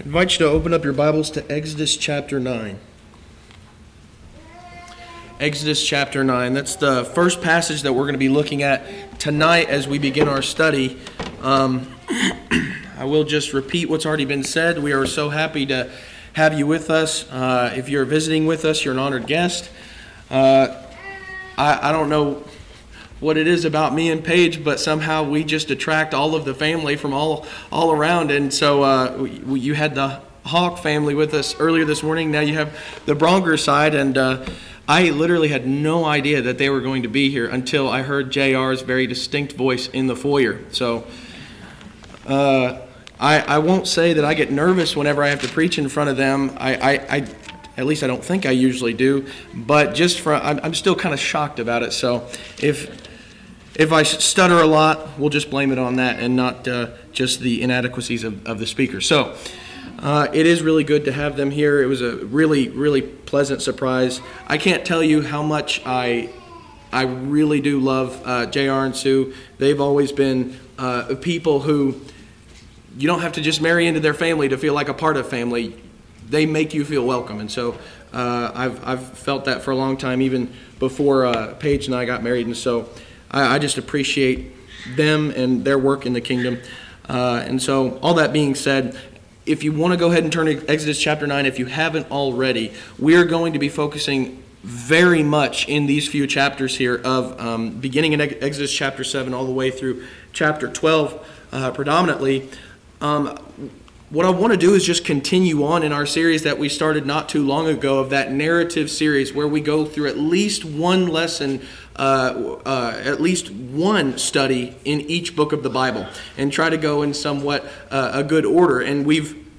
I invite you to open up your Bibles to Exodus chapter 9. Exodus chapter 9. That's the first passage that we're going to be looking at tonight as we begin our study. Um, I will just repeat what's already been said. We are so happy to have you with us. Uh, if you're visiting with us, you're an honored guest. Uh, I, I don't know what it is about me and Paige, but somehow we just attract all of the family from all all around. And so uh, we, you had the Hawk family with us earlier this morning. Now you have the Bronker side, and uh, I literally had no idea that they were going to be here until I heard JR's very distinct voice in the foyer. So. Uh, I, I won't say that I get nervous whenever I have to preach in front of them. I, I, I at least I don't think I usually do. But just for, I'm, I'm still kind of shocked about it. So if if I stutter a lot, we'll just blame it on that and not uh, just the inadequacies of, of the speaker. So uh, it is really good to have them here. It was a really, really pleasant surprise. I can't tell you how much I. I really do love uh, JR and Sue. They've always been uh, people who you don't have to just marry into their family to feel like a part of family. They make you feel welcome. And so uh, I've, I've felt that for a long time, even before uh, Paige and I got married. And so I, I just appreciate them and their work in the kingdom. Uh, and so, all that being said, if you want to go ahead and turn to Exodus chapter 9, if you haven't already, we're going to be focusing very much in these few chapters here of um, beginning in Exodus chapter 7 all the way through chapter 12 uh, predominantly. Um, what I want to do is just continue on in our series that we started not too long ago of that narrative series where we go through at least one lesson uh, uh, at least one study in each book of the Bible and try to go in somewhat uh, a good order. And we've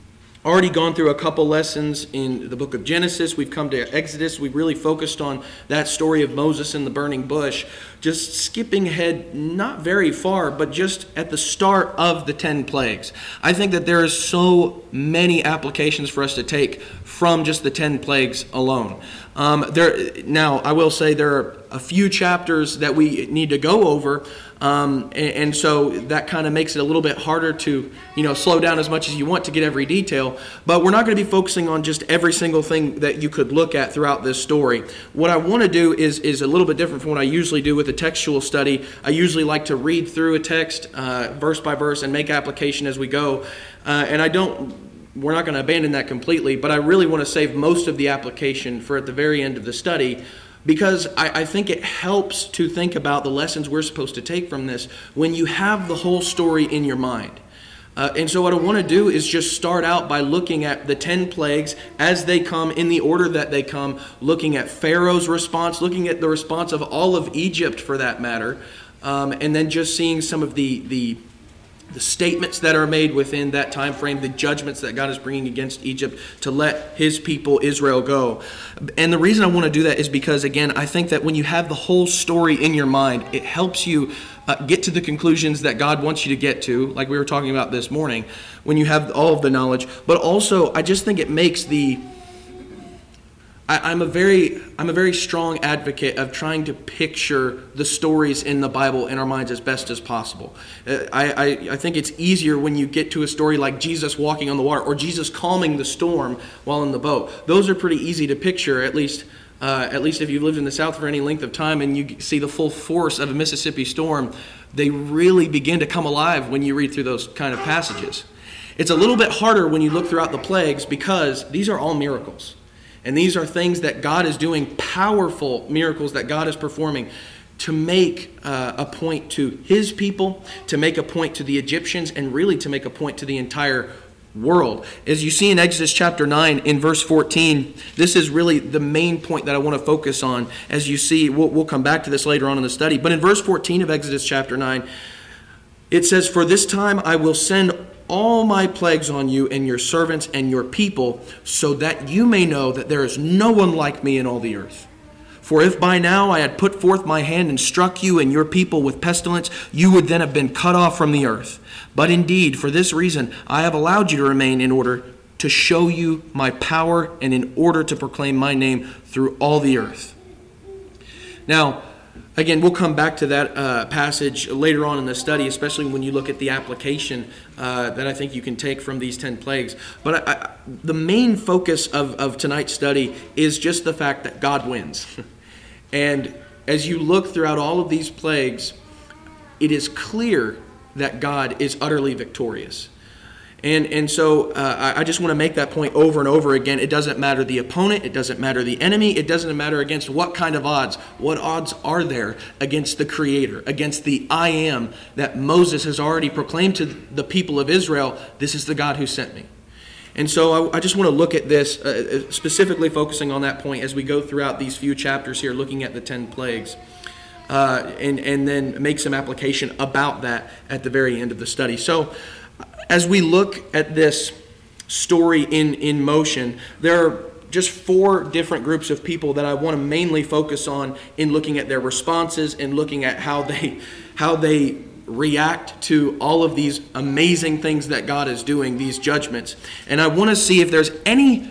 already gone through a couple lessons in the book of Genesis. We've come to Exodus. We've really focused on that story of Moses and the burning bush. Just skipping ahead, not very far, but just at the start of the 10 plagues. I think that there is so many applications for us to take from just the 10 plagues alone. Um, there, now, I will say there are a few chapters that we need to go over, um, and, and, so that kind of makes it a little bit harder to, you know, slow down as much as you want to get every detail. But we're not going to be focusing on just every single thing that you could look at throughout this story. What I want to do is is a little bit different from what I usually do with a textual study. I usually like to read through a text uh, verse by verse and make application as we go, uh, and I don't we're not going to abandon that completely, but I really want to save most of the application for at the very end of the study because I, I, think it helps to think about the lessons we're supposed to take from this when you have the whole story in your mind. Uh, and so, what I want to do is just start out by looking at the 10 plagues as they come in the order that they come, looking at Pharaoh's response, looking at the response of all of Egypt for that matter, um, and then just seeing some of the, the the statements that are made within that time frame, the judgments that God is bringing against Egypt to let his people Israel go. And the reason I want to do that is because again, I think that when you have the whole story in your mind, it helps you uh, get to the conclusions that God wants you to get to, like we were talking about this morning, when you have all of the knowledge. But also, I just think it makes the I, am a very I'm a very strong advocate of trying to picture the stories in the Bible in our minds as best as possible. Uh, I, I, I think it's easier when you get to a story like Jesus walking on the water or Jesus calming the storm while in the boat. Those are pretty easy to picture, at least uh, at least if you've lived in the South for any length of time and you see the full force of a Mississippi storm, they really begin to come alive when you read through those kind of passages. It's a little bit harder when you look throughout the plagues because these are all miracles. And these are things that God is doing, powerful miracles that God is performing to make uh, a point to his people, to make a point to the Egyptians, and really to make a point to the entire world. As you see in Exodus chapter 9, in verse 14, this is really the main point that I want to focus on. As you see, we'll, we'll come back to this later on in the study. But in verse 14 of Exodus chapter 9, it says, For this time I will send all my plagues on you and your servants and your people, so that you may know that there is no one like me in all the earth. For if by now I had put forth my hand and struck you and your people with pestilence, you would then have been cut off from the earth. But indeed, for this reason, I have allowed you to remain in order to show you my power and in order to proclaim my name through all the earth. Now, Again, we'll come back to that uh, passage later on in the study, especially when you look at the application uh, that I think you can take from these 10 plagues. But I, I, the main focus of, of tonight's study is just the fact that God wins. and as you look throughout all of these plagues, it is clear that God is utterly victorious. And, and so uh, I just want to make that point over and over again. It doesn't matter the opponent, it doesn't matter the enemy, it doesn't matter against what kind of odds. What odds are there against the Creator, against the I am that Moses has already proclaimed to the people of Israel this is the God who sent me? And so I, I just want to look at this, uh, uh specifically focusing on that point as we go throughout these few chapters here, looking at the 10 plagues. Uh, and, and then make some application about that at the very end of the study. So, as we look at this story in, in motion, there are just four different groups of people that I want to mainly focus on in looking at their responses and looking at how they how they react to all of these amazing things that God is doing, these judgments. And I want to see if there's any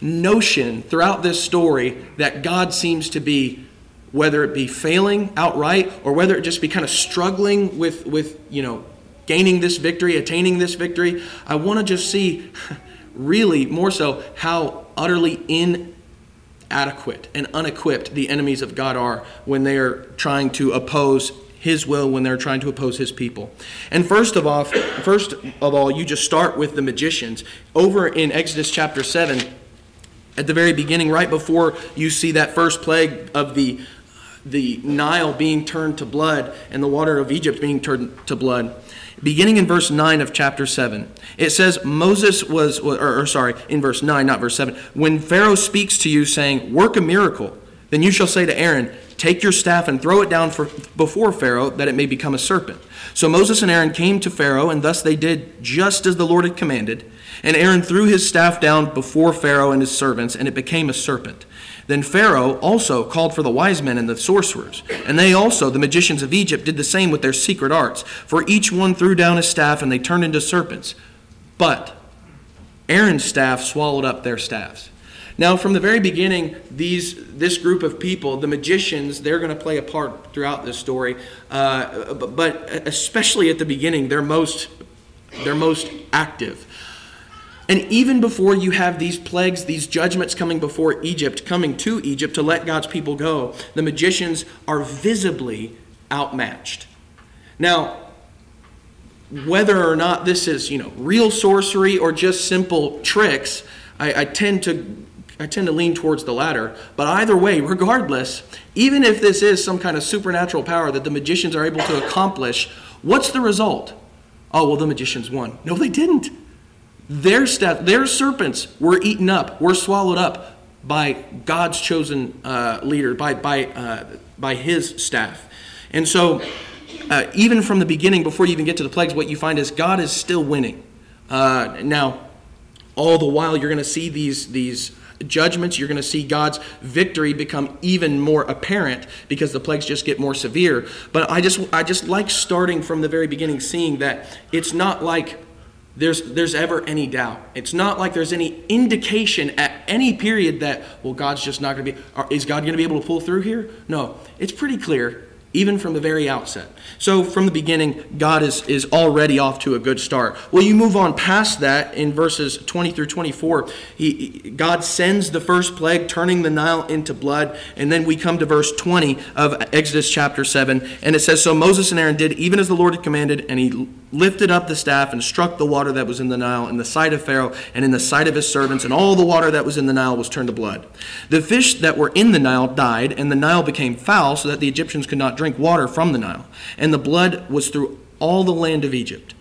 notion throughout this story that God seems to be whether it be failing outright or whether it just be kind of struggling with with, you know, gaining this victory, attaining this victory. I want to just see, really, more so, how utterly inadequate and unequipped the enemies of God are when they are trying to oppose his will when they're trying to oppose his people. And first of all, first of all, you just start with the magicians. Over in Exodus chapter 7, at the very beginning, right before you see that first plague of the the Nile being turned to blood and the water of Egypt being turned to blood, beginning in verse 9 of chapter 7. It says, Moses was, or, or, sorry, in verse 9, not verse 7. When Pharaoh speaks to you, saying, Work a miracle, then you shall say to Aaron, Take your staff and throw it down for, before Pharaoh, that it may become a serpent. So Moses and Aaron came to Pharaoh, and thus they did just as the Lord had commanded. And Aaron threw his staff down before Pharaoh and his servants, and it became a serpent. Then Pharaoh also called for the wise men and the sorcerers. And they also, the magicians of Egypt, did the same with their secret arts. For each one threw down his staff, and they turned into serpents. But Aaron's staff swallowed up their staffs. Now, from the very beginning, these this group of people, the magicians, they're going to play a part throughout this story. Uh, but especially at the beginning, they're most they're most active. And even before you have these plagues, these judgments coming before Egypt, coming to Egypt to let God's people go, the magicians are visibly outmatched. Now, whether or not this is, you know, real sorcery or just simple tricks, I, I tend to I tend to lean towards the latter. But either way, regardless, even if this is some kind of supernatural power that the magicians are able to accomplish, what's the result? Oh, well, the magicians won. No, they didn't. Their staff, their serpents were eaten up, were swallowed up by God's chosen uh, leader, by by uh, by His staff. And so, uh, even from the beginning, before you even get to the plagues, what you find is God is still winning. Uh, now, all the while, you're going to see these these judgments. You're going to see God's victory become even more apparent because the plagues just get more severe. But I just I just like starting from the very beginning, seeing that it's not like there's, there's ever any doubt. It's not like there's any indication at any period that, well, God's just not going to be, is God going to be able to pull through here? No, it's pretty clear even from the very outset. So from the beginning, God is, is already off to a good start. Well, you move on past that in verses 20 through 24. He, God sends the first plague, turning the Nile into blood. And then we come to verse 20 of Exodus chapter 7. And it says, So Moses and Aaron did even as the Lord had commanded, and he lifted up the staff and struck the water that was in the Nile in the sight of Pharaoh and in the sight of his servants, and all the water that was in the Nile was turned to blood. The fish that were in the Nile died, and the Nile became foul, so that the Egyptians could not drink water from the Nile, and the blood was through all the land of Egypt.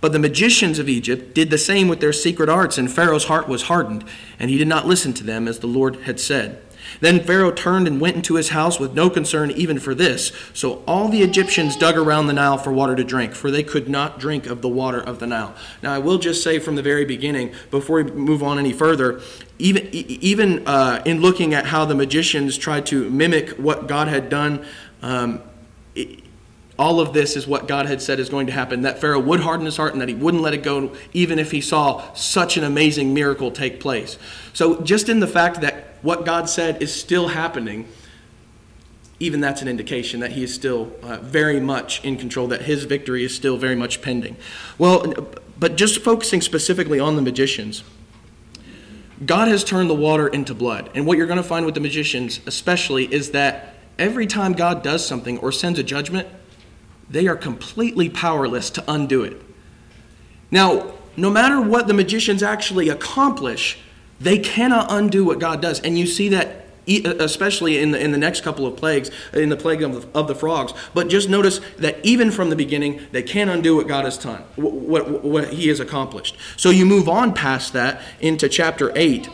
But the magicians of Egypt did the same with their secret arts, and Pharaoh's heart was hardened, and he did not listen to them as the Lord had said. Then Pharaoh turned and went into his house with no concern even for this. So all the Egyptians dug around the Nile for water to drink, for they could not drink of the water of the Nile. Now, I will just say from the very beginning, before we move on any further, even, even uh, in looking at how the magicians tried to mimic what God had done, um, all of this is what God had said is going to happen that Pharaoh would harden his heart and that he wouldn't let it go, even if he saw such an amazing miracle take place. So, just in the fact that what God said is still happening, even that's an indication that he is still uh, very much in control, that his victory is still very much pending. Well, but just focusing specifically on the magicians, God has turned the water into blood. And what you're going to find with the magicians, especially, is that every time God does something or sends a judgment, they are completely powerless to undo it. Now, no matter what the magicians actually accomplish, they cannot undo what God does. And you see that uh, especially in the, in the next couple of plagues, in the plague of the, of the frogs. But just notice that even from the beginning, they can't undo what God has done, what, what, what He has accomplished. So you move on past that into chapter 8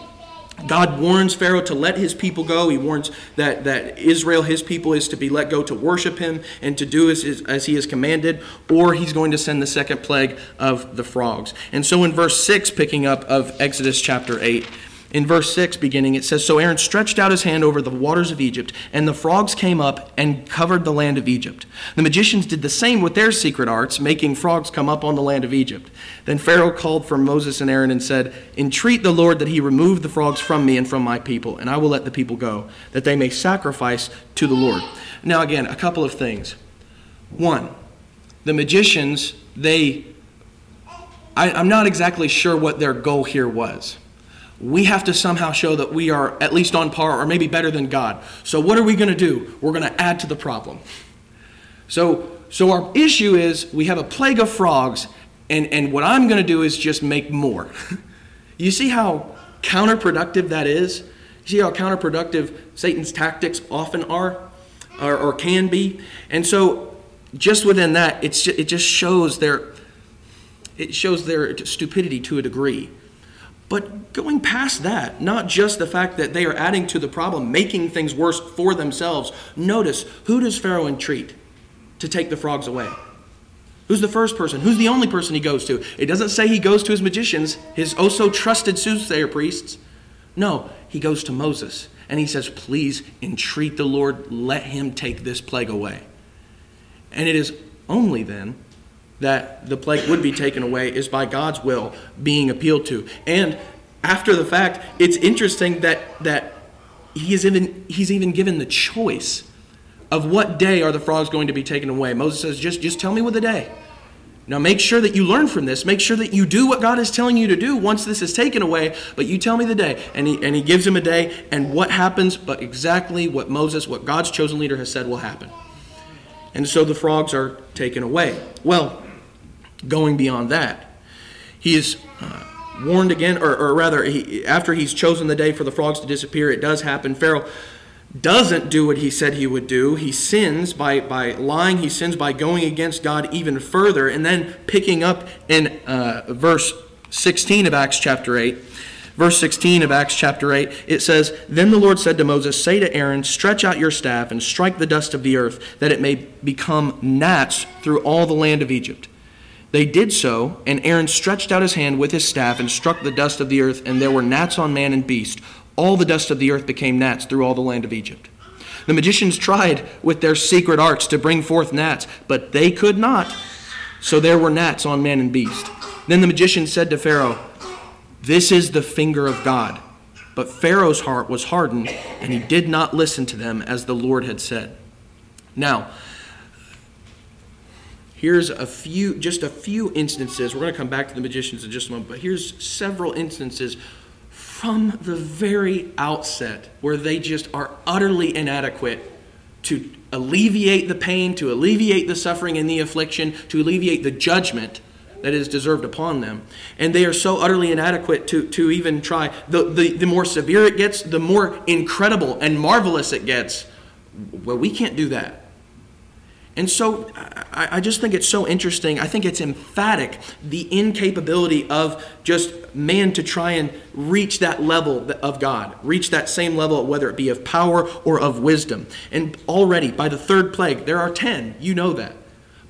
God warns Pharaoh to let his people go. He warns that, that Israel, his people, is to be let go to worship him and to do as, as he has commanded, or he's going to send the second plague of the frogs. And so in verse 6, picking up of Exodus chapter 8, in verse 6 beginning it says so aaron stretched out his hand over the waters of egypt and the frogs came up and covered the land of egypt. The magicians did the same with their secret arts making frogs come up on the land of egypt. Then pharaoh called for moses and aaron and said entreat the lord that he remove the frogs from me and from my people and i will let the people go that they may sacrifice to the lord. Now again a couple of things. One the magicians they I, i'm not exactly sure what their goal here was we have to somehow show that we are at least on par or maybe better than God. So what are we going to do? We're going to add to the problem. So so our issue is we have a plague of frogs and and what I'm going to do is just make more. you see how counterproductive that is? You see how counterproductive Satan's tactics often are or, or can be? And so just within that it's it just shows their it shows their stupidity to a degree. But going past that, not just the fact that they are adding to the problem, making things worse for themselves, notice who does Pharaoh entreat to take the frogs away? Who's the first person? Who's the only person he goes to? It doesn't say he goes to his magicians, his oh so trusted soothsayer priests. No, he goes to Moses and he says, Please entreat the Lord, let him take this plague away. And it is only then that the plague would be taken away is by God's will being appealed to. And after the fact, it's interesting that that he is even he's even given the choice of what day are the frogs going to be taken away. Moses says, just just tell me what the day. Now make sure that you learn from this. Make sure that you do what God is telling you to do once this is taken away, but you tell me the day. And he and he gives him a day, and what happens, but exactly what Moses, what God's chosen leader has said will happen. And so the frogs are taken away. Well, going beyond that. He is uh, warned again, or, or rather, he, after he's chosen the day for the frogs to disappear, it does happen. Pharaoh doesn't do what he said he would do. He sins by, by lying, he sins by going against God even further. And then picking up in uh, verse 16 of Acts chapter 8. Verse 16 of Acts chapter 8, it says, Then the Lord said to Moses, Say to Aaron, Stretch out your staff and strike the dust of the earth, that it may become gnats through all the land of Egypt. They did so, and Aaron stretched out his hand with his staff and struck the dust of the earth, and there were gnats on man and beast. All the dust of the earth became gnats through all the land of Egypt. The magicians tried with their secret arts to bring forth gnats, but they could not. So there were gnats on man and beast. Then the magician said to Pharaoh, This is the finger of God. But Pharaoh's heart was hardened, and he did not listen to them as the Lord had said. Now, Here's a few, just a few instances. We're going to come back to the magicians in just a moment, but here's several instances from the very outset where they just are utterly inadequate to alleviate the pain, to alleviate the suffering and the affliction, to alleviate the judgment that is deserved upon them. And they are so utterly inadequate to, to even try. The, the, the more severe it gets, the more incredible and marvelous it gets. Well, we can't do that. And so I, I, just think it's so interesting. I think it's emphatic the incapability of just man to try and reach that level of God, reach that same level, whether it be of power or of wisdom. And already by the third plague, there are 10, you know that.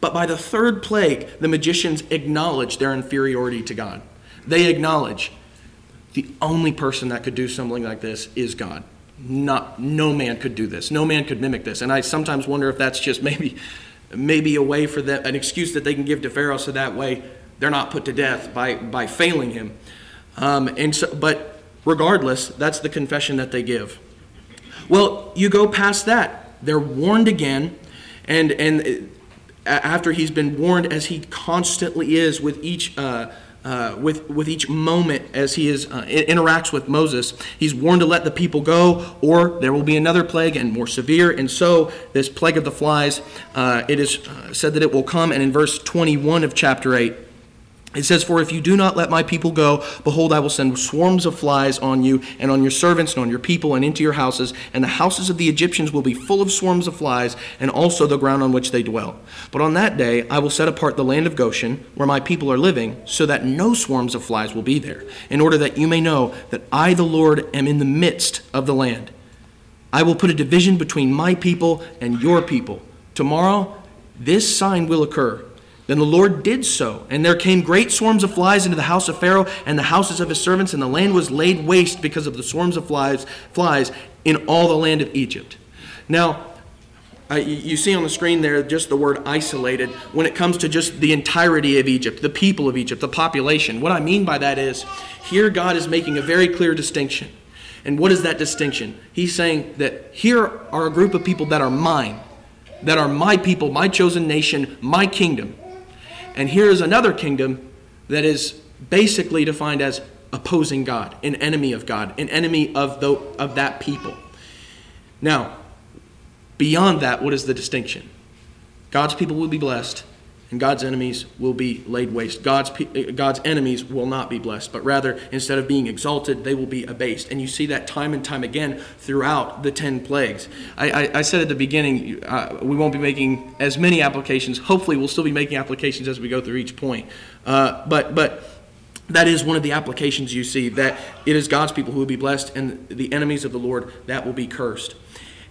But by the third plague, the magicians acknowledge their inferiority to God. They acknowledge the only person that could do something like this is God not no man could do this. No man could mimic this. And i sometimes wonder if that's just maybe maybe a way for them an excuse that they can give to pharaoh so that way they're not put to death by by failing him. Um, and so but regardless that's the confession that they give. Well you go past that. They're warned again, and and after he's been warned, as he constantly is with each. Uh, uh, with, with each moment as he is, uh, interacts with Moses. He's warned to let the people go, or there will be another plague and more severe. And so, this plague of the flies, uh, it is uh, said that it will come. And in verse 21 of chapter 8, it says, For if you do not let my people go, behold, I will send swarms of flies on you, and on your servants, and on your people, and into your houses, and the houses of the Egyptians will be full of swarms of flies, and also the ground on which they dwell. But on that day I will set apart the land of Goshen, where my people are living, so that no swarms of flies will be there, in order that you may know that I, the Lord, am in the midst of the land. I will put a division between my people and your people. Tomorrow, this sign will occur then the Lord did so, and there came great swarms of flies into the house of Pharaoh and the houses of his servants, and the land was laid waste because of the swarms of flies, flies in all the land of Egypt. Now, uh, you see on the screen there just the word isolated when it comes to just the entirety of Egypt, the people of Egypt, the population. What I mean by that is here God is making a very clear distinction. And what is that distinction? He's saying that here are a group of people that are mine, that are my people, my chosen nation, my kingdom. And here is another kingdom that is basically defined as opposing God, an enemy of God, an enemy of, the, of that people. Now, beyond that, what is the distinction? God's people will be blessed, and God's enemies will be laid waste. God's, God's enemies will not be blessed, but rather, instead of being exalted, they will be abased. And you see that time and time again throughout the 10 plagues. I, I, I said at the beginning, uh, we won't be making as many applications. Hopefully, we'll still be making applications as we go through each point. Uh, but, but that is one of the applications you see that it is God's people who will be blessed, and the enemies of the Lord that will be cursed.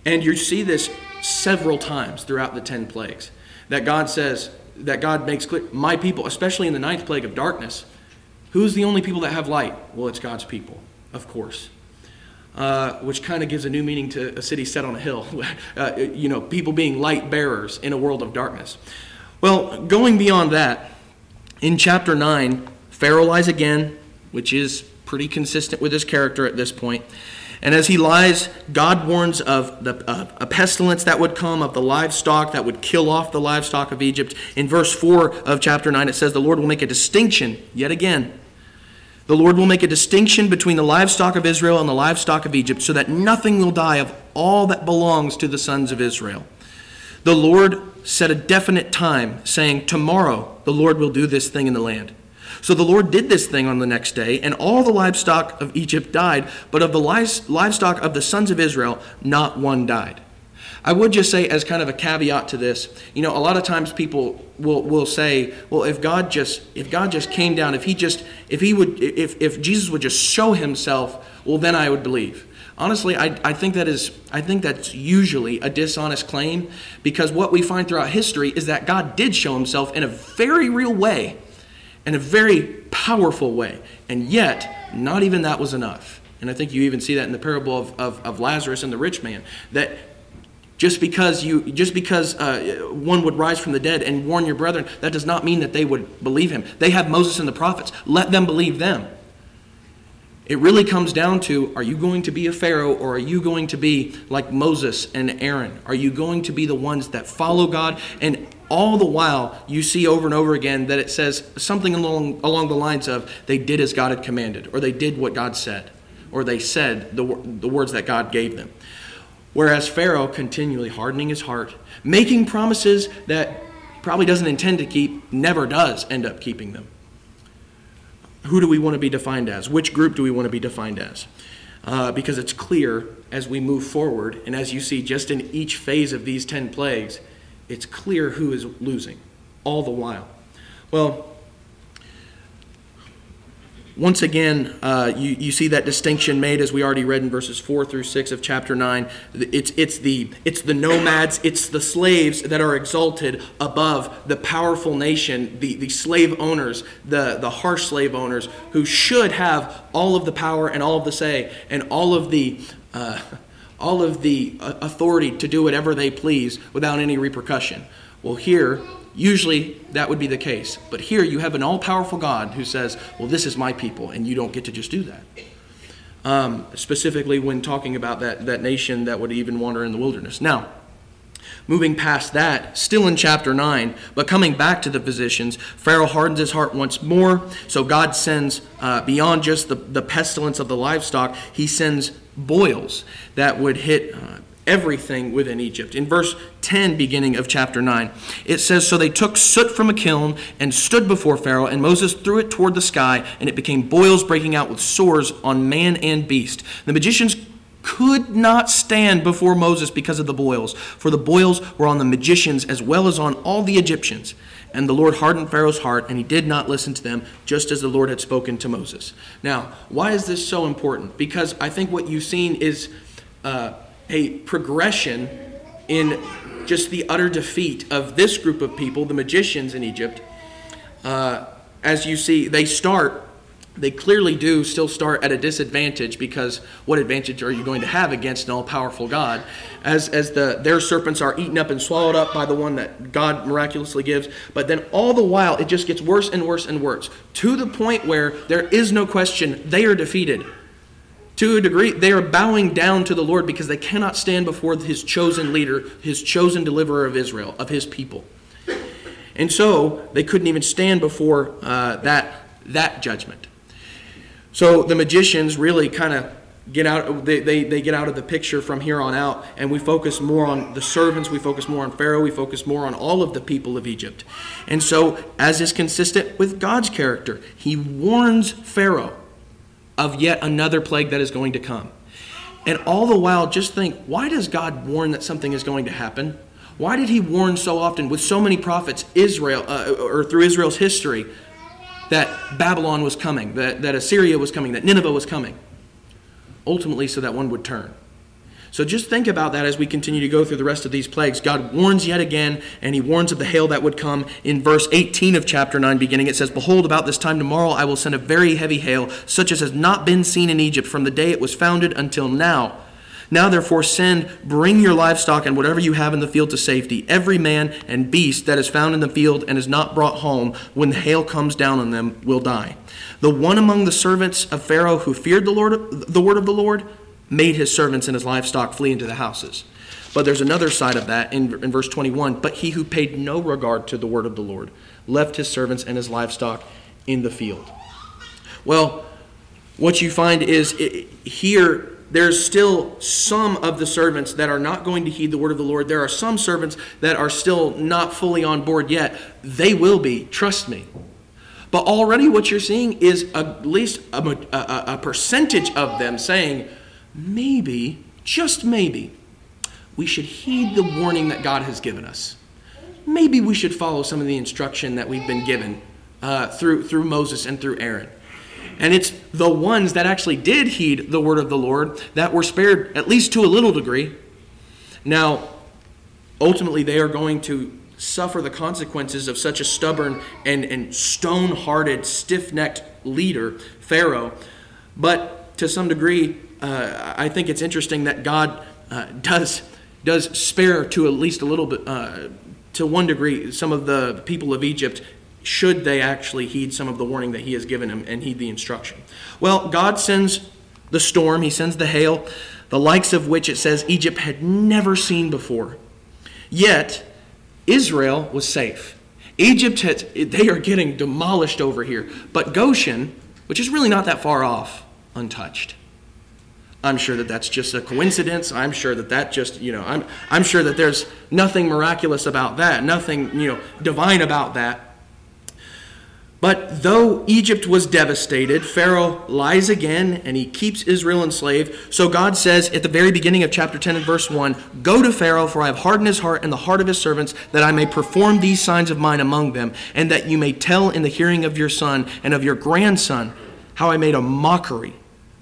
And you see this several times throughout the 10 plagues that God says, that God makes clear. My people, especially in the ninth plague of darkness, who's the only people that have light? Well, it's God's people, of course. Uh, which kind of gives a new meaning to a city set on a hill. uh, you know, people being light bearers in a world of darkness. Well, going beyond that, in chapter 9, Pharaoh lies again, which is pretty consistent with his character at this point. And as he lies, God warns of the, uh, a pestilence that would come, of the livestock that would kill off the livestock of Egypt. In verse 4 of chapter 9, it says, The Lord will make a distinction, yet again. The Lord will make a distinction between the livestock of Israel and the livestock of Egypt, so that nothing will die of all that belongs to the sons of Israel. The Lord set a definite time, saying, Tomorrow the Lord will do this thing in the land. So the Lord did this thing on the next day, and all the livestock of Egypt died, but of the livestock of the sons of Israel, not one died. I would just say, as kind of a caveat to this, you know, a lot of times people will, will say, well, if God just if God just came down, if he just if he would if if Jesus would just show himself, well, then I would believe. Honestly, I, I think that is I think that's usually a dishonest claim because what we find throughout history is that God did show himself in a very real way in a very powerful way. And yet, not even that was enough. And I think you even see that in the parable of, of, of Lazarus and the rich man. That just because you just because uh, one would rise from the dead and warn your brethren, that does not mean that they would believe him. They have Moses and the prophets. Let them believe them. It really comes down to are you going to be a Pharaoh or are you going to be like Moses and Aaron? Are you going to be the ones that follow God and all the while you see over and over again that it says something along, along the lines of they did as God had commanded, or they did what God said, or they said the, the words that God gave them. Whereas Pharaoh continually hardening his heart, making promises that probably doesn't intend to keep, never does end up keeping them. Who do we want to be defined as? Which group do we want to be defined as? Uh, because it's clear as we move forward, and as you see just in each phase of these 10 plagues, it's clear who is losing all the while. Well, once again, uh, you, you see that distinction made as we already read in verses 4 through 6 of chapter 9. It's, it's, the, it's the nomads, it's the slaves that are exalted above the powerful nation, the, the slave owners, the, the harsh slave owners, who should have all of the power and all of the say and all of the. Uh, all of the uh, authority to do whatever they please without any repercussion. Well, here, usually that would be the case. But here you have an all powerful God who says, Well, this is my people, and you don't get to just do that. Um, specifically, when talking about that, that nation that would even wander in the wilderness. Now, Moving past that, still in chapter 9, but coming back to the physicians, Pharaoh hardens his heart once more. So God sends, uh, beyond just the, the pestilence of the livestock, he sends boils that would hit uh, everything within Egypt. In verse 10, beginning of chapter 9, it says So they took soot from a kiln and stood before Pharaoh, and Moses threw it toward the sky, and it became boils breaking out with sores on man and beast. The magicians could not stand before Moses because of the boils, for the boils were on the magicians as well as on all the Egyptians. And the Lord hardened Pharaoh's heart, and he did not listen to them, just as the Lord had spoken to Moses. Now, why is this so important? Because I think what you've seen is uh, a progression in just the utter defeat of this group of people, the magicians in Egypt. Uh, as you see, they start they clearly do still start at a disadvantage because what advantage are you going to have against an all-powerful God? As, as the, their serpents are eaten up and swallowed up by the one that God miraculously gives. But then all the while, it just gets worse and worse and worse to the point where there is no question they are defeated. To a degree, they are bowing down to the Lord because they cannot stand before his chosen leader, his chosen deliverer of Israel, of his people. And so they couldn't even stand before uh, that, that judgment. So the magicians really kind of get out they, they, they get out of the picture from here on out and we focus more on the servants we focus more on pharaoh we focus more on all of the people of egypt and so as is consistent with god's character he warns pharaoh of yet another plague that is going to come and all the while just think why does god warn that something is going to happen why did he warn so often with so many prophets israel uh, or through israel's history that Babylon was coming, that, that Assyria was coming, that Nineveh was coming. Ultimately, so that one would turn. So just think about that as we continue to go through the rest of these plagues. God warns yet again, and he warns of the hail that would come. In verse 18 of chapter 9, beginning, it says, Behold, about this time tomorrow I will send a very heavy hail, such as has not been seen in Egypt from the day it was founded until now now, therefore, send, bring your livestock and whatever you have in the field to safety, every man and beast that is found in the field and is not brought home, when the hail comes down on them, will die. The one among the servants of Pharaoh who feared the, Lord, the word of the Lord made his servants and his livestock flee into the houses. But there's another side of that in, in verse 21. But he who paid no regard to the word of the Lord left his servants and his livestock in the field. Well, what you find is it, here there's still some of the servants that are not going to heed the word of the Lord. There are some servants that are still not fully on board yet. They will be, trust me. But already what you're seeing is at least a, a, a percentage of them saying, maybe, just maybe, we should heed the warning that God has given us. Maybe we should follow some of the instruction that we've been given uh, through, through Moses and through Aaron. And it's the ones that actually did heed the word of the Lord that were spared, at least to a little degree. Now, ultimately, they are going to suffer the consequences of such a stubborn and, and stone hearted, stiff necked leader, Pharaoh. But to some degree, uh, I think it's interesting that God uh, does, does spare to at least a little bit, uh, to one degree, some of the people of Egypt should they actually heed some of the warning that he has given them and heed the instruction. Well, God sends the storm, he sends the hail, the likes of which it says Egypt had never seen before. Yet, Israel was safe. Egypt, had, they are getting demolished over here. But Goshen, which is really not that far off, untouched. I'm sure that that's just a coincidence. I'm sure that that just, you know, I'm, I'm sure that there's nothing miraculous about that, nothing, you know, divine about that. But though Egypt was devastated, Pharaoh lies again and he keeps Israel enslaved. So God says at the very beginning of chapter 10 and verse 1 Go to Pharaoh, for I have hardened his heart and the heart of his servants, that I may perform these signs of mine among them, and that you may tell in the hearing of your son and of your grandson how I made a mockery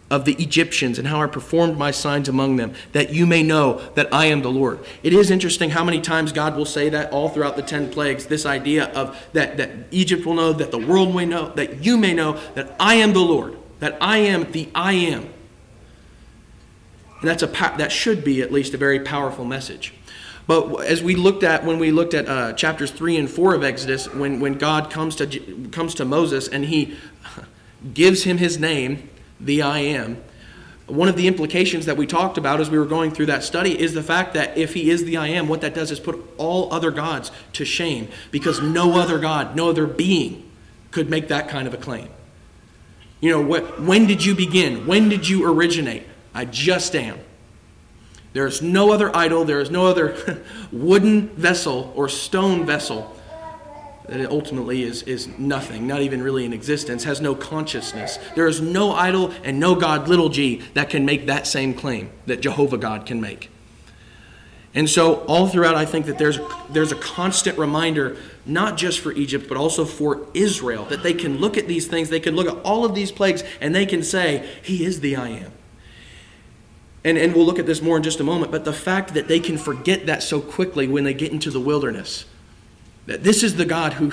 of the Egyptians and how I performed my signs among them, that you may know that I am the Lord. It is interesting how many times God will say that all throughout the 10 plagues, this idea of that, that Egypt will know, that the world may know, that you may know that I am the Lord, that I am the I am. And that's a, that should be at least a very powerful message. But as we looked at when we looked at uh, chapters three and four of Exodus, when, when God comes to comes to Moses and he gives him his name, the I am, one of the implications that we talked about as we were going through that study is the fact that if he is the I am, what that does is put all other gods to shame because no other God, no other being could make that kind of a claim. You know, what, when did you begin? When did you originate? I just am. There is no other idol, there is no other wooden vessel or stone vessel that it ultimately is, is nothing, not even really in existence, has no consciousness. There is no idol and no God, little g, that can make that same claim that Jehovah God can make. And so, all throughout, I think that there's, there's a constant reminder, not just for Egypt, but also for Israel, that they can look at these things, they can look at all of these plagues, and they can say, He is the I am. And, and we'll look at this more in just a moment, but the fact that they can forget that so quickly when they get into the wilderness this is the God who,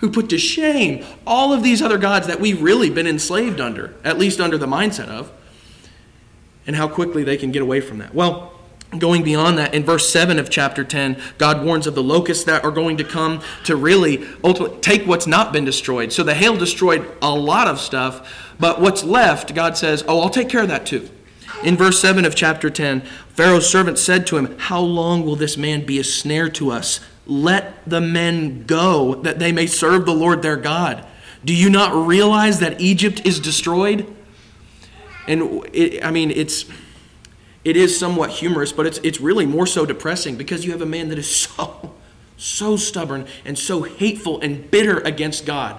who put to shame all of these other gods that we've really been enslaved under, at least under the mindset of, and how quickly they can get away from that. Well, going beyond that, in verse 7 of chapter 10, God warns of the locusts that are going to come to really ultimately take what's not been destroyed. So the hail destroyed a lot of stuff, but what's left, God says, Oh, I'll take care of that too. In verse 7 of chapter 10, Pharaoh's servant said to him, How long will this man be a snare to us? Let the men go, that they may serve the Lord their God. Do you not realize that Egypt is destroyed? And it, I mean, it's it is somewhat humorous, but it's it's really more so depressing because you have a man that is so so stubborn and so hateful and bitter against God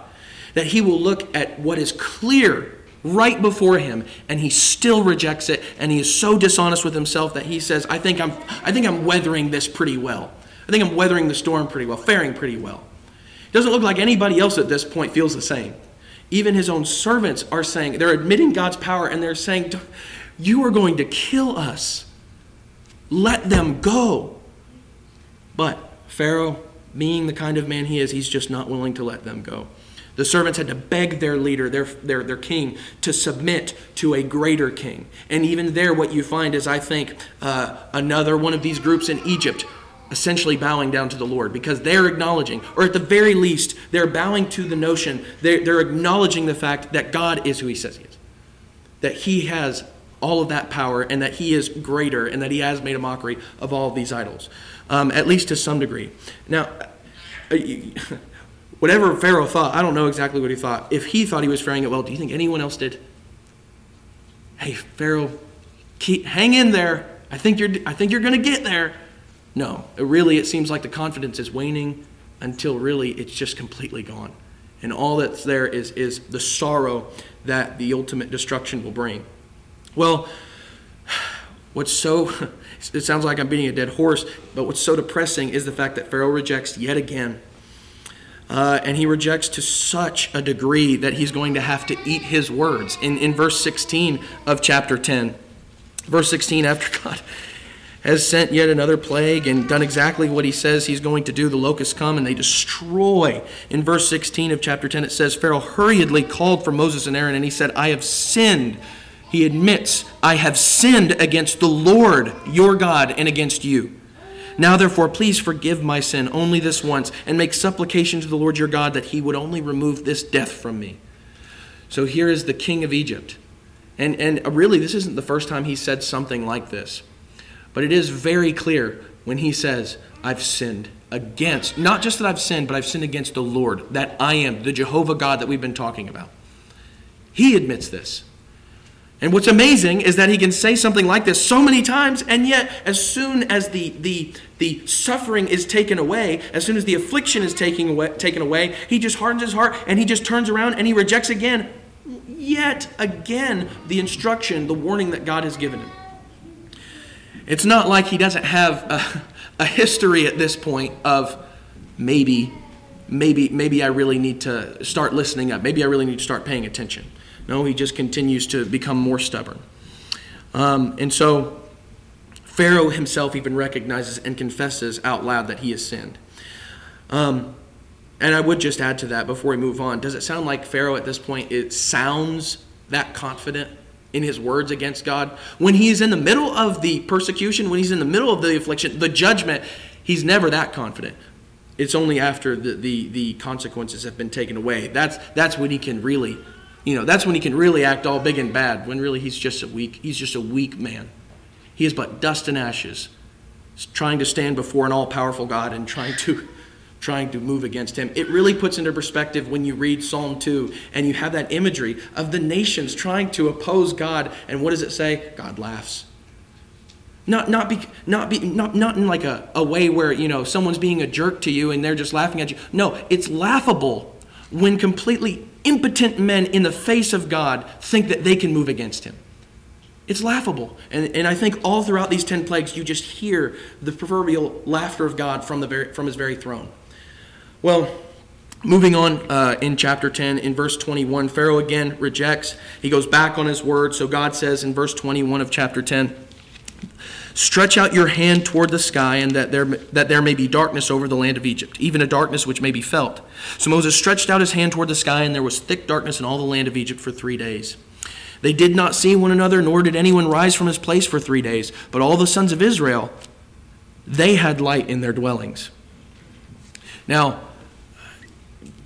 that he will look at what is clear right before him and he still rejects it and he is so dishonest with himself that he says I think I'm I think I'm weathering this pretty well. I think I'm weathering the storm pretty well, faring pretty well. It doesn't look like anybody else at this point feels the same. Even his own servants are saying, they're admitting God's power and they're saying, You are going to kill us. Let them go. But Pharaoh, being the kind of man he is, he's just not willing to let them go. The servants had to beg their leader, their, their, their king, to submit to a greater king. And even there, what you find is, I think, uh, another one of these groups in Egypt essentially bowing down to the Lord because they're acknowledging, or at the very least, they're bowing to the notion, they're, they're acknowledging the fact that God is who He says He is, that He has all of that power, and that He is greater, and that He has made a mockery of all of these idols, um, at least to some degree. Now, uh, whatever Pharaoh thought, I don't know exactly what he thought. If he thought he was faring it well, do you think anyone else did? Hey, Pharaoh, keep, hang in there. I think you're, I think you're going to get there. No, it really, it seems like the confidence is waning until really it's just completely gone. And all that's there is, is the sorrow that the ultimate destruction will bring. Well, what's so, it sounds like I'm beating a dead horse, but what's so depressing is the fact that Pharaoh rejects yet again. Uh, and he rejects to such a degree that he's going to have to eat his words. In, in verse 16 of chapter 10, verse 16, after God has sent yet another plague and done exactly what he says he's going to do. The locusts come and they destroy. In verse 16 of chapter 10, it says, Pharaoh hurriedly called for Moses and Aaron, and he said, I have sinned. He admits, I have sinned against the Lord your God and against you. Now, therefore, please forgive my sin only this once, and make supplication to the Lord your God that he would only remove this death from me. So here is the king of Egypt. And, and really, this isn't the first time he said something like this. But it is very clear when he says, I've sinned against, not just that I've sinned, but I've sinned against the Lord, that I am, the Jehovah God that we've been talking about. He admits this. And what's amazing is that he can say something like this so many times, and yet, as soon as the, the, the suffering is taken away, as soon as the affliction is taken away, taken away, he just hardens his heart and he just turns around and he rejects again, yet again, the instruction, the warning that God has given him. It's not like he doesn't have a, a history at this point of maybe, maybe, maybe I really need to start listening up. Maybe I really need to start paying attention. No, he just continues to become more stubborn. Um, and so Pharaoh himself even recognizes and confesses out loud that he has sinned. Um, and I would just add to that before we move on. Does it sound like Pharaoh at this point it sounds that confident in his words against God. When he's in the middle of the persecution, when he's in the middle of the affliction, the judgment, he's never that confident. It's only after the, the, the consequences have been taken away. That's, that's when he can really You know, that's when he can really act all big and bad, when really he's just a weak, he's just a weak man. He is but dust and ashes, trying to stand before an all-powerful God and trying to trying to move against him. It really puts into perspective when you read Psalm 2 and you have that imagery of the nations trying to oppose God. And what does it say? God laughs. Not, not, be, not, be, not, not in like a, a way where, you know, someone's being a jerk to you and they're just laughing at you. No, it's laughable when completely impotent men in the face of God think that they can move against him. It's laughable. And, and I think all throughout these 10 plagues, you just hear the proverbial laughter of God from, the very, from his very throne. Well, moving on uh, in chapter 10, in verse 21, Pharaoh again rejects. He goes back on his word. So God says in verse 21 of chapter 10, Stretch out your hand toward the sky, and that there, that there may be darkness over the land of Egypt, even a darkness which may be felt. So Moses stretched out his hand toward the sky, and there was thick darkness in all the land of Egypt for three days. They did not see one another, nor did anyone rise from his place for three days. But all the sons of Israel, they had light in their dwellings. Now,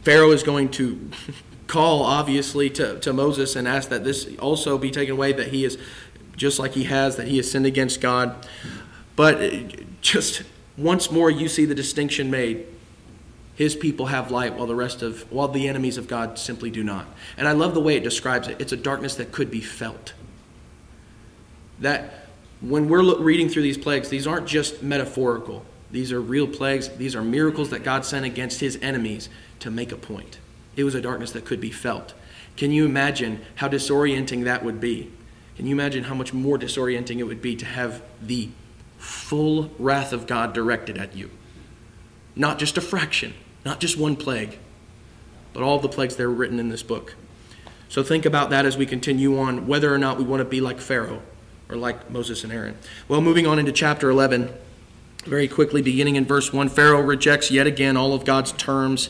Pharaoh is going to call, obviously, to, to Moses and ask that this also be taken away, that he is, just like he has, that he has sinned against God. But just once more, you see the distinction made. His people have light while the rest of, while the enemies of God simply do not. And I love the way it describes it. It's a darkness that could be felt. That when we're reading through these plagues, these aren't just metaphorical. These are real plagues. These are miracles that God sent against his enemies to make a point. It was a darkness that could be felt. Can you imagine how disorienting that would be? Can you imagine how much more disorienting it would be to have the full wrath of God directed at you? Not just a fraction, not just one plague, but all the plagues that are written in this book. So think about that as we continue on, whether or not we want to be like Pharaoh or like Moses and Aaron. Well, moving on into chapter 11, very quickly, beginning in verse 1, Pharaoh rejects yet again all of God's terms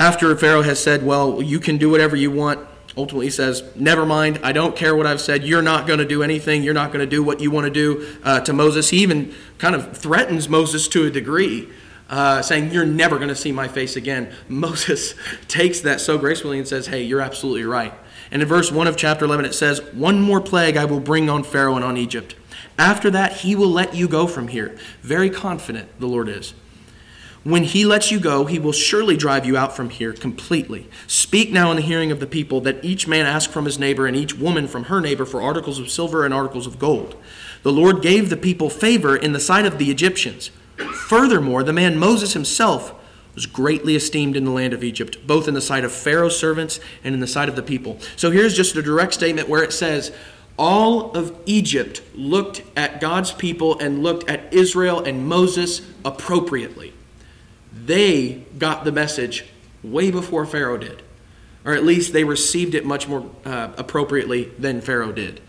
after Pharaoh has said, Well, you can do whatever you want, ultimately he says, Never mind, I don't care what I've said. You're not going to do anything. You're not going to do what you want to do uh, to Moses. He even kind of threatens Moses to a degree. Uh, saying, You're never going to see my face again. Moses takes that so gracefully and says, Hey, you're absolutely right. And in verse 1 of chapter 11, it says, One more plague I will bring on Pharaoh and on Egypt. After that, he will let you go from here. Very confident, the Lord is. When he lets you go, he will surely drive you out from here completely. Speak now in the hearing of the people that each man ask from his neighbor and each woman from her neighbor for articles of silver and articles of gold. The Lord gave the people favor in the sight of the Egyptians. Furthermore, the man Moses himself was greatly esteemed in the land of Egypt, both in the sight of Pharaoh's servants and in the sight of the people. So here's just a direct statement where it says, all of Egypt looked at God's people and looked at Israel and Moses appropriately they got the message way before Pharaoh did. Or at least they received it much more uh, appropriately than Pharaoh did.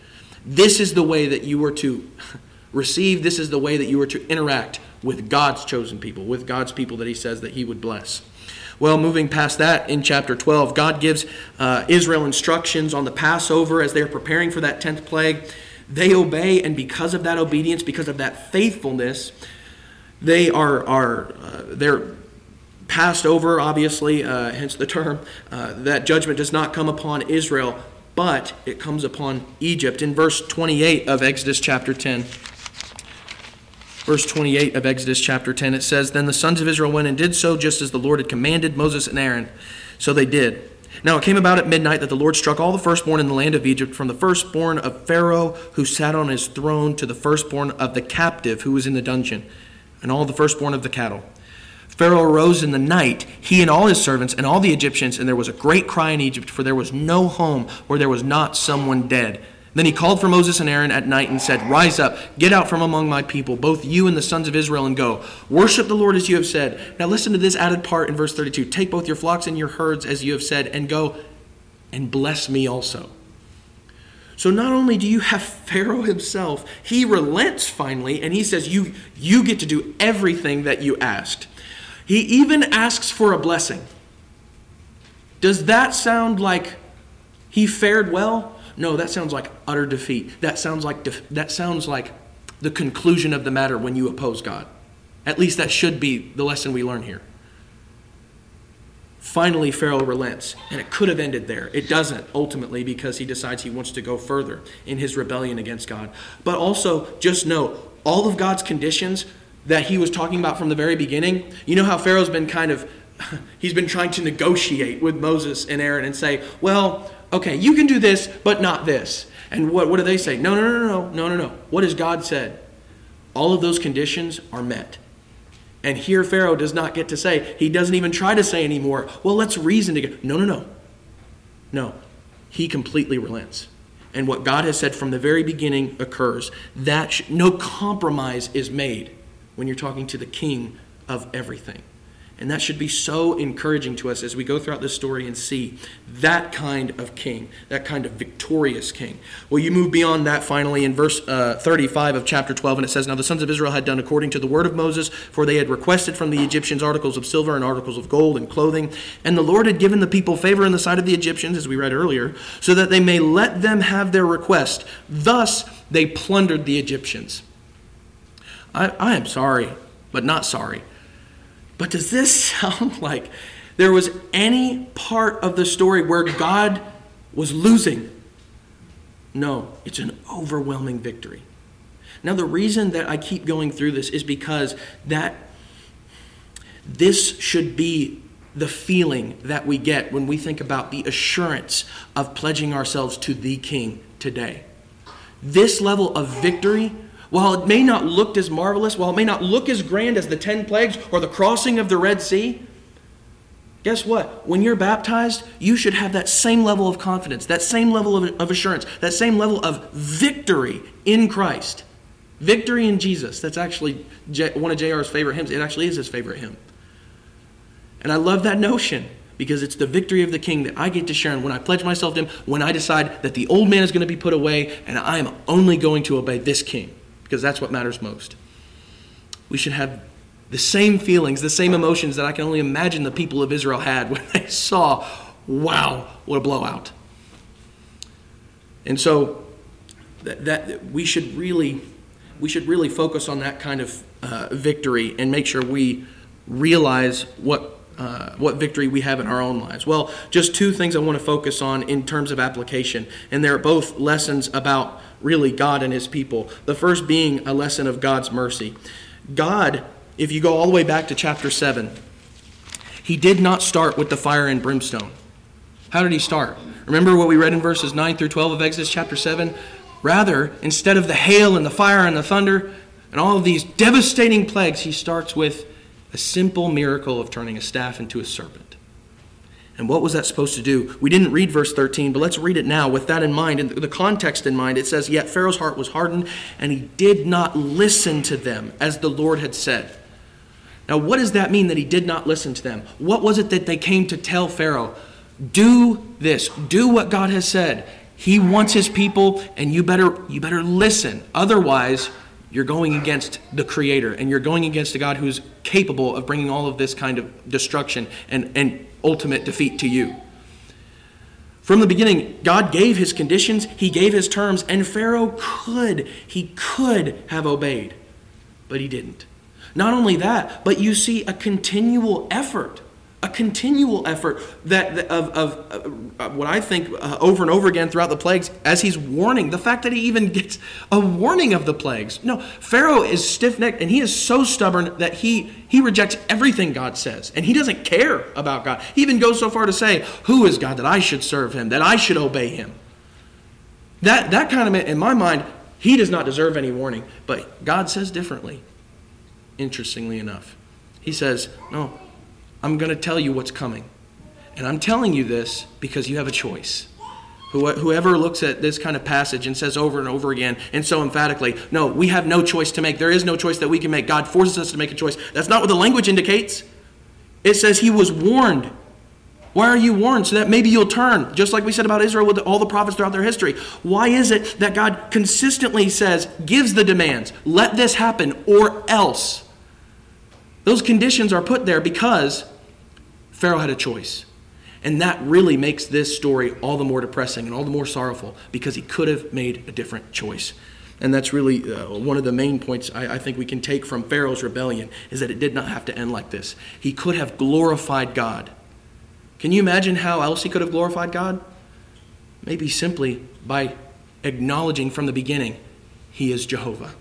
This is the way that you were to receive, this is the way that you were to interact with God's chosen people, with God's people that he says that he would bless. Well, moving past that in chapter 12, God gives uh, Israel instructions on the Passover as they're preparing for that 10th plague. They obey, and because of that obedience, because of that faithfulness, they are, are uh, they're passed over, obviously, uh, hence the term. Uh, that judgment does not come upon Israel, but it comes upon Egypt. In verse 28 of Exodus chapter 10, verse 28 of Exodus chapter 10, it says, Then the sons of Israel went and did so just as the Lord had commanded Moses and Aaron. So they did. Now it came about at midnight that the Lord struck all the firstborn in the land of Egypt, from the firstborn of Pharaoh who sat on his throne to the firstborn of the captive who was in the dungeon and all the firstborn of the cattle. Pharaoh arose in the night, he and all his servants and all the Egyptians, and there was a great cry in Egypt, for there was no home where there was not someone dead. Then he called for Moses and Aaron at night and said, Rise up, get out from among my people, both you and the sons of Israel, and go. Worship the Lord as you have said. Now listen to this added part in verse 32 Take both your flocks and your herds as you have said, and go and bless me also. So not only do you have Pharaoh himself, he relents finally and he says, You, you get to do everything that you asked. He even asks for a blessing. Does that sound like he fared well? No, that sounds like utter defeat. That sounds like def- that sounds like the conclusion of the matter when you oppose God. At least that should be the lesson we learn here. finally Pharaoh relents, and it could have ended there. It doesn't ultimately because he decides he wants to go further in his rebellion against God. But also, just know all of God's conditions that he was talking about from the very beginning. You know how Pharaoh's been kind of he's been trying to negotiate with Moses and Aaron and say, "Well, okay, you can do this, but not this." And what what do they say? No, no, no, no, no, no, no. What has God said? All of those conditions are met. And here Pharaoh does not get to say, he doesn't even try to say anymore, well, let's reason together. No, no, no. No. He completely relents. And what God has said from the very beginning occurs. That sh- no compromise is made when you're talking to the king of everything. And that should be so encouraging to us as we go throughout this story and see that kind of king, that kind of victorious king. Well, you move beyond that finally in verse uh, 35 of chapter 12, and it says, Now the sons of Israel had done according to the word of Moses, for they had requested from the Egyptians articles of silver and articles of gold and clothing. And the Lord had given the people favor in the sight of the Egyptians, as we read earlier, so that they may let them have their request. Thus they plundered the Egyptians. I, I am sorry, but not sorry but does this sound like there was any part of the story where God was losing? No, it's an overwhelming victory. Now, the reason that I keep going through this is because that this should be the feeling that we get when we think about the assurance of pledging ourselves to the King today. This level of victory while it may not look as marvelous, while it may not look as grand as the 10 plagues or the crossing of the Red Sea, guess what? When you're baptized, you should have that same level of confidence, that same level of, of assurance, that same level of victory in Christ. Victory in Jesus. That's actually one of JR's favorite hymns. It actually is his favorite hymn. And I love that notion because it's the victory of the king that I get to share. And when I pledge myself to him, when I decide that the old man is going to be put away and I am only going to obey this king because that's what matters most. We should have the same feelings, the same emotions that I can only imagine the people of Israel had when they saw, wow, what a blowout. And so that, that we should really we should really focus on that kind of uh, victory and make sure we realize what uh, what victory we have in our own lives. Well, just two things I want to focus on in terms of application, and they're both lessons about really God and his people. The first being a lesson of God's mercy. God, if you go all the way back to chapter 7, he did not start with the fire and brimstone. How did he start? Remember what we read in verses 9 through 12 of Exodus chapter 7? Rather, instead of the hail and the fire and the thunder and all of these devastating plagues, he starts with a simple miracle of turning a staff into a serpent. And what was that supposed to do? We didn't read verse 13, but let's read it now with that in mind and the context in mind. It says, Yet Pharaoh's heart was hardened, and he did not listen to them as the Lord had said. Now, what does that mean that he did not listen to them? What was it that they came to tell Pharaoh? Do this, do what God has said. He wants his people, and you better, you better listen. Otherwise, you're going against the Creator, and you're going against a God who's capable of bringing all of this kind of destruction and, and ultimate defeat to you. From the beginning, God gave his conditions, he gave his terms, and Pharaoh could, he could have obeyed, but he didn't. Not only that, but you see a continual effort a continual effort that of, of, what I think uh, over and over again throughout the plagues as he's warning the fact that he even gets a warning of the plagues. No Pharaoh is stiff-necked and he is so stubborn that he he rejects everything God says and he doesn't care about God. He even goes so far to say who is God that I should serve him that I should obey him? That that kind of in my mind he does not deserve any warning but God says differently interestingly enough. He says no I'm going to tell you what's coming. And I'm telling you this because you have a choice. Whoever looks at this kind of passage and says over and over again and so emphatically, no, we have no choice to make. There is no choice that we can make. God forces us to make a choice. That's not what the language indicates. It says he was warned. Why are you warned? So that maybe you'll turn, just like we said about Israel with all the prophets throughout their history. Why is it that God consistently says, gives the demands, let this happen or else? Those conditions are put there because Pharaoh had a choice. And that really makes this story all the more depressing and all the more sorrowful because he could have made a different choice. And that's really uh, one of the main points I, I, think we can take from Pharaoh's rebellion is that it did not have to end like this. He could have glorified God Can you imagine how else he could have glorified God? Maybe simply by acknowledging from the beginning, He is Jehovah.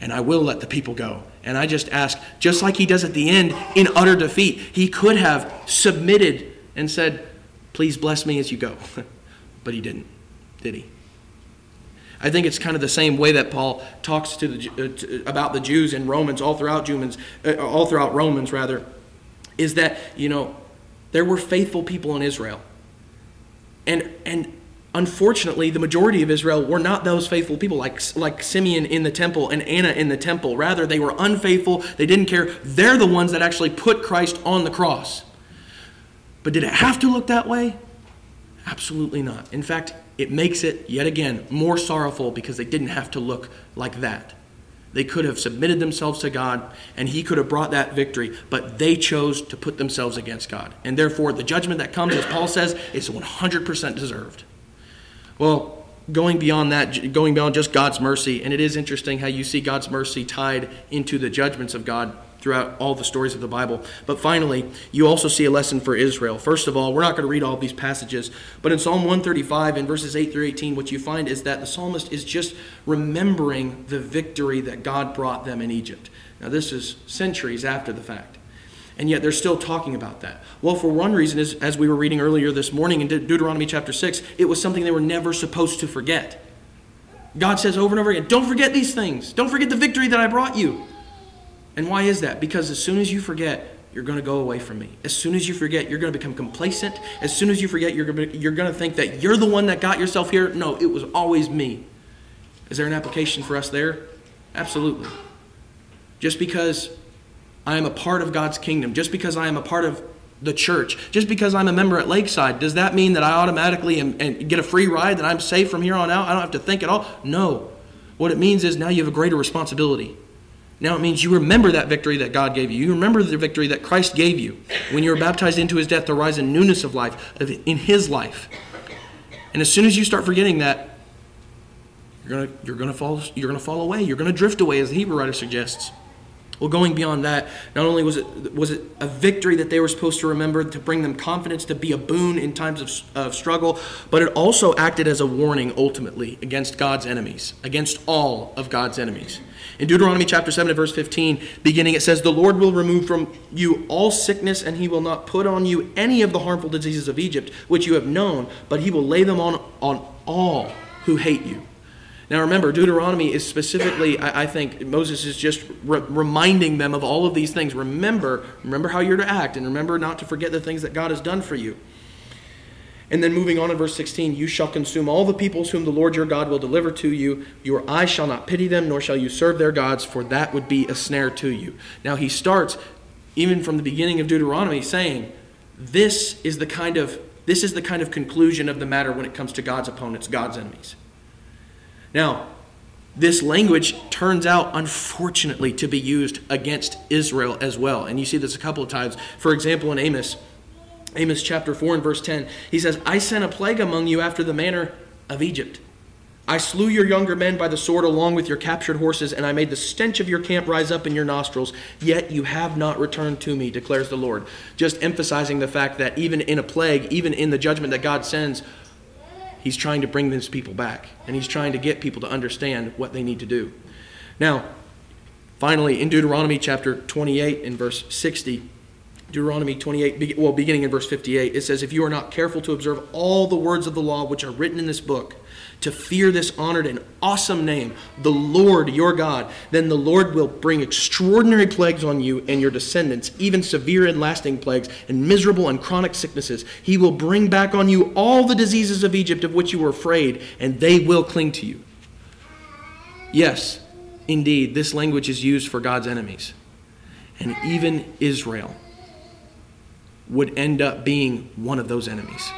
And I will let the people go. And I just ask, just like he does at the end in utter defeat, he could have submitted and said, Please bless me as you go. but he didn't, did he? I think it's kind of the same way that Paul talks to the, uh, to, about the Jews in Romans, all throughout Romans, uh, all throughout Romans rather, is that you know there were faithful people in Israel, and and unfortunately, the majority of Israel were not those faithful people like, like Simeon in the temple and Anna in the temple. Rather, they were unfaithful. They didn't care. They're the ones that actually put Christ on the cross. But did it have to look that way? Absolutely not. In fact, it makes it, yet again, more sorrowful because they didn't have to look like that. They could have submitted themselves to God and He could have brought that victory, but they chose to put themselves against God. And therefore, the judgment that comes, as Paul says, is 100% deserved. Well, going beyond that, going beyond just God's mercy, and it is interesting how you see God's mercy tied into the judgments of God throughout all the stories of the Bible. But finally, you also see a lesson for Israel. First of all, we're not going to read all these passages, but in Psalm 135, in verses 8 through 18, what you find is that the psalmist is just remembering the victory that God brought them in Egypt. Now, this is centuries after the fact and yet they're still talking about that. Well, for one reason is, as we were reading earlier this morning in De- Deuteronomy chapter 6, it was something they were never supposed to forget. God says over and over again, don't forget these things. Don't forget the victory that I brought you. And why is that? Because as soon as you forget, you're going to go away from me. As soon as you forget, you're going to become complacent. As soon as you forget, you're going, to, you're going to think that you're the one that got yourself here. No, it was always me. Is there an application for us there? Absolutely. Just because I am a part of God's kingdom, just because I am a part of the church, just because I'm a member at Lakeside, does that mean that I automatically am, and get a free ride, that I'm safe from here on out? I don't have to think at all? No. What it means is now you have a greater responsibility. Now it means you remember that victory that God gave you. You remember the victory that Christ gave you when you were baptized into his death to rise in newness of life, in his life. And as soon as you start forgetting that, you're gonna, you're gonna fall you're gonna fall away. You're gonna drift away, as the Hebrew writer suggests. Well, going beyond that, not only was it, was it a victory that they were supposed to remember to bring them confidence, to be a boon in times of, of struggle, but it also acted as a warning ultimately against God's enemies, against all of God's enemies. In Deuteronomy chapter 7 verse 15, beginning, it says, The Lord will remove from you all sickness, and he will not put on you any of the harmful diseases of Egypt, which you have known, but he will lay them on, on all who hate you. Now remember, Deuteronomy is specifically, I, I think Moses is just re- reminding them of all of these things. Remember, remember how you're to act, and remember not to forget the things that God has done for you. And then moving on in verse 16, you shall consume all the peoples whom the Lord your God will deliver to you. Your eyes shall not pity them, nor shall you serve their gods, for that would be a snare to you. Now he starts, even from the beginning of Deuteronomy, saying, This is the kind of this is the kind of conclusion of the matter when it comes to God's opponents, God's enemies. Now, this language turns out, unfortunately, to be used against Israel as well. And you see this a couple of times. For example, in Amos, Amos chapter 4 and verse 10, he says, I sent a plague among you after the manner of Egypt. I slew your younger men by the sword along with your captured horses, and I made the stench of your camp rise up in your nostrils, yet you have not returned to me, declares the Lord. Just emphasizing the fact that even in a plague, even in the judgment that God sends, He's trying to bring these people back, and he's trying to get people to understand what they need to do. Now, finally, in Deuteronomy chapter 28 and verse 60, Deuteronomy 28, well, beginning in verse 58, it says, If you are not careful to observe all the words of the law which are written in this book, to fear this honored and awesome name, the Lord your God, then the Lord will bring extraordinary plagues on you and your descendants, even severe and lasting plagues, and miserable and chronic sicknesses. He will bring back on you all the diseases of Egypt of which you were afraid, and they will cling to you. Yes, indeed, this language is used for God's enemies. And even Israel would end up being one of those enemies.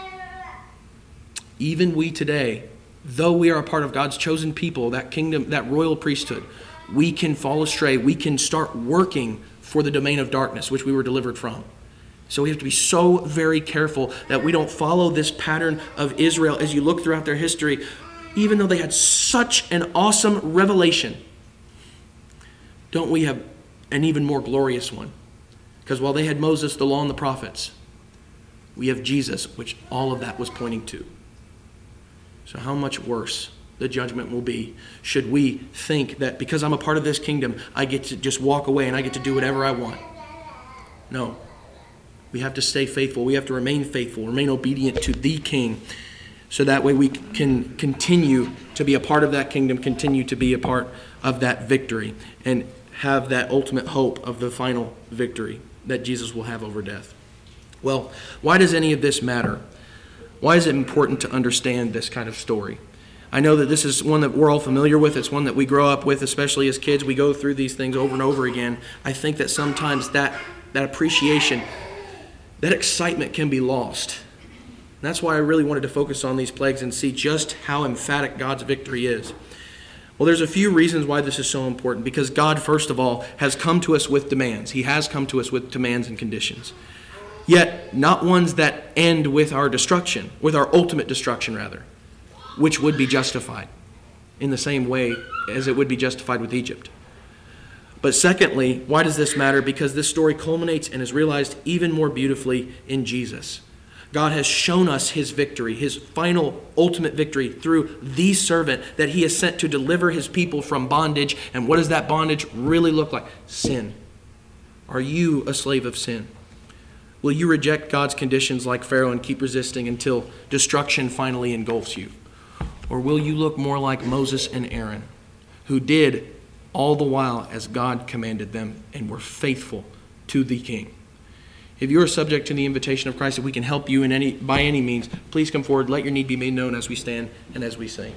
Even we today though we are a part of God's chosen people, that kingdom, that royal priesthood, we can fall astray. We can start working for the domain of darkness, which we were delivered from. So we have to be so very careful that we don't follow this pattern of Israel as you look throughout their history, even though they had such an awesome revelation. Don't we have an even more glorious one? Because while they had Moses, the law, and the prophets, We have Jesus, which all of that was pointing to. So, how much worse the judgment will be should we think that because I'm a part of this kingdom, I get to just walk away and I get to do whatever I want? No. We have to stay faithful. We have to remain faithful, remain obedient to the King, so that way we can continue to be a part of that kingdom, continue to be a part of that victory, and have that ultimate hope of the final victory that Jesus will have over death. Well, why does any of this matter? Why is it important to understand this kind of story? I know that this is one that we're all familiar with. It's one that we grow up with, especially as kids. We go through these things over and over again. I think that sometimes that, that appreciation, that excitement can be lost. And that's why I really wanted to focus on these plagues and see just how emphatic God's victory is. Well, there's a few reasons why this is so important. Because God, first of all, has come to us with demands. He has come to us with demands and conditions. Yet, not ones that end with our destruction, with our ultimate destruction, rather, which would be justified in the same way as it would be justified with Egypt. But secondly, why does this matter? Because this story culminates and is realized even more beautifully in Jesus. God has shown us his victory, his final, ultimate victory through the servant that he has sent to deliver his people from bondage. And what does that bondage really look like? Sin. Are you a slave of sin? Will you reject God's conditions like Pharaoh and keep resisting until destruction finally engulfs you? Or will you look more like Moses and Aaron, who did all the while as God commanded them and were faithful to the king? If you are subject to the invitation of Christ, if we can help you in any by any means, please come forward. Let your need be made known as we stand and as we sing.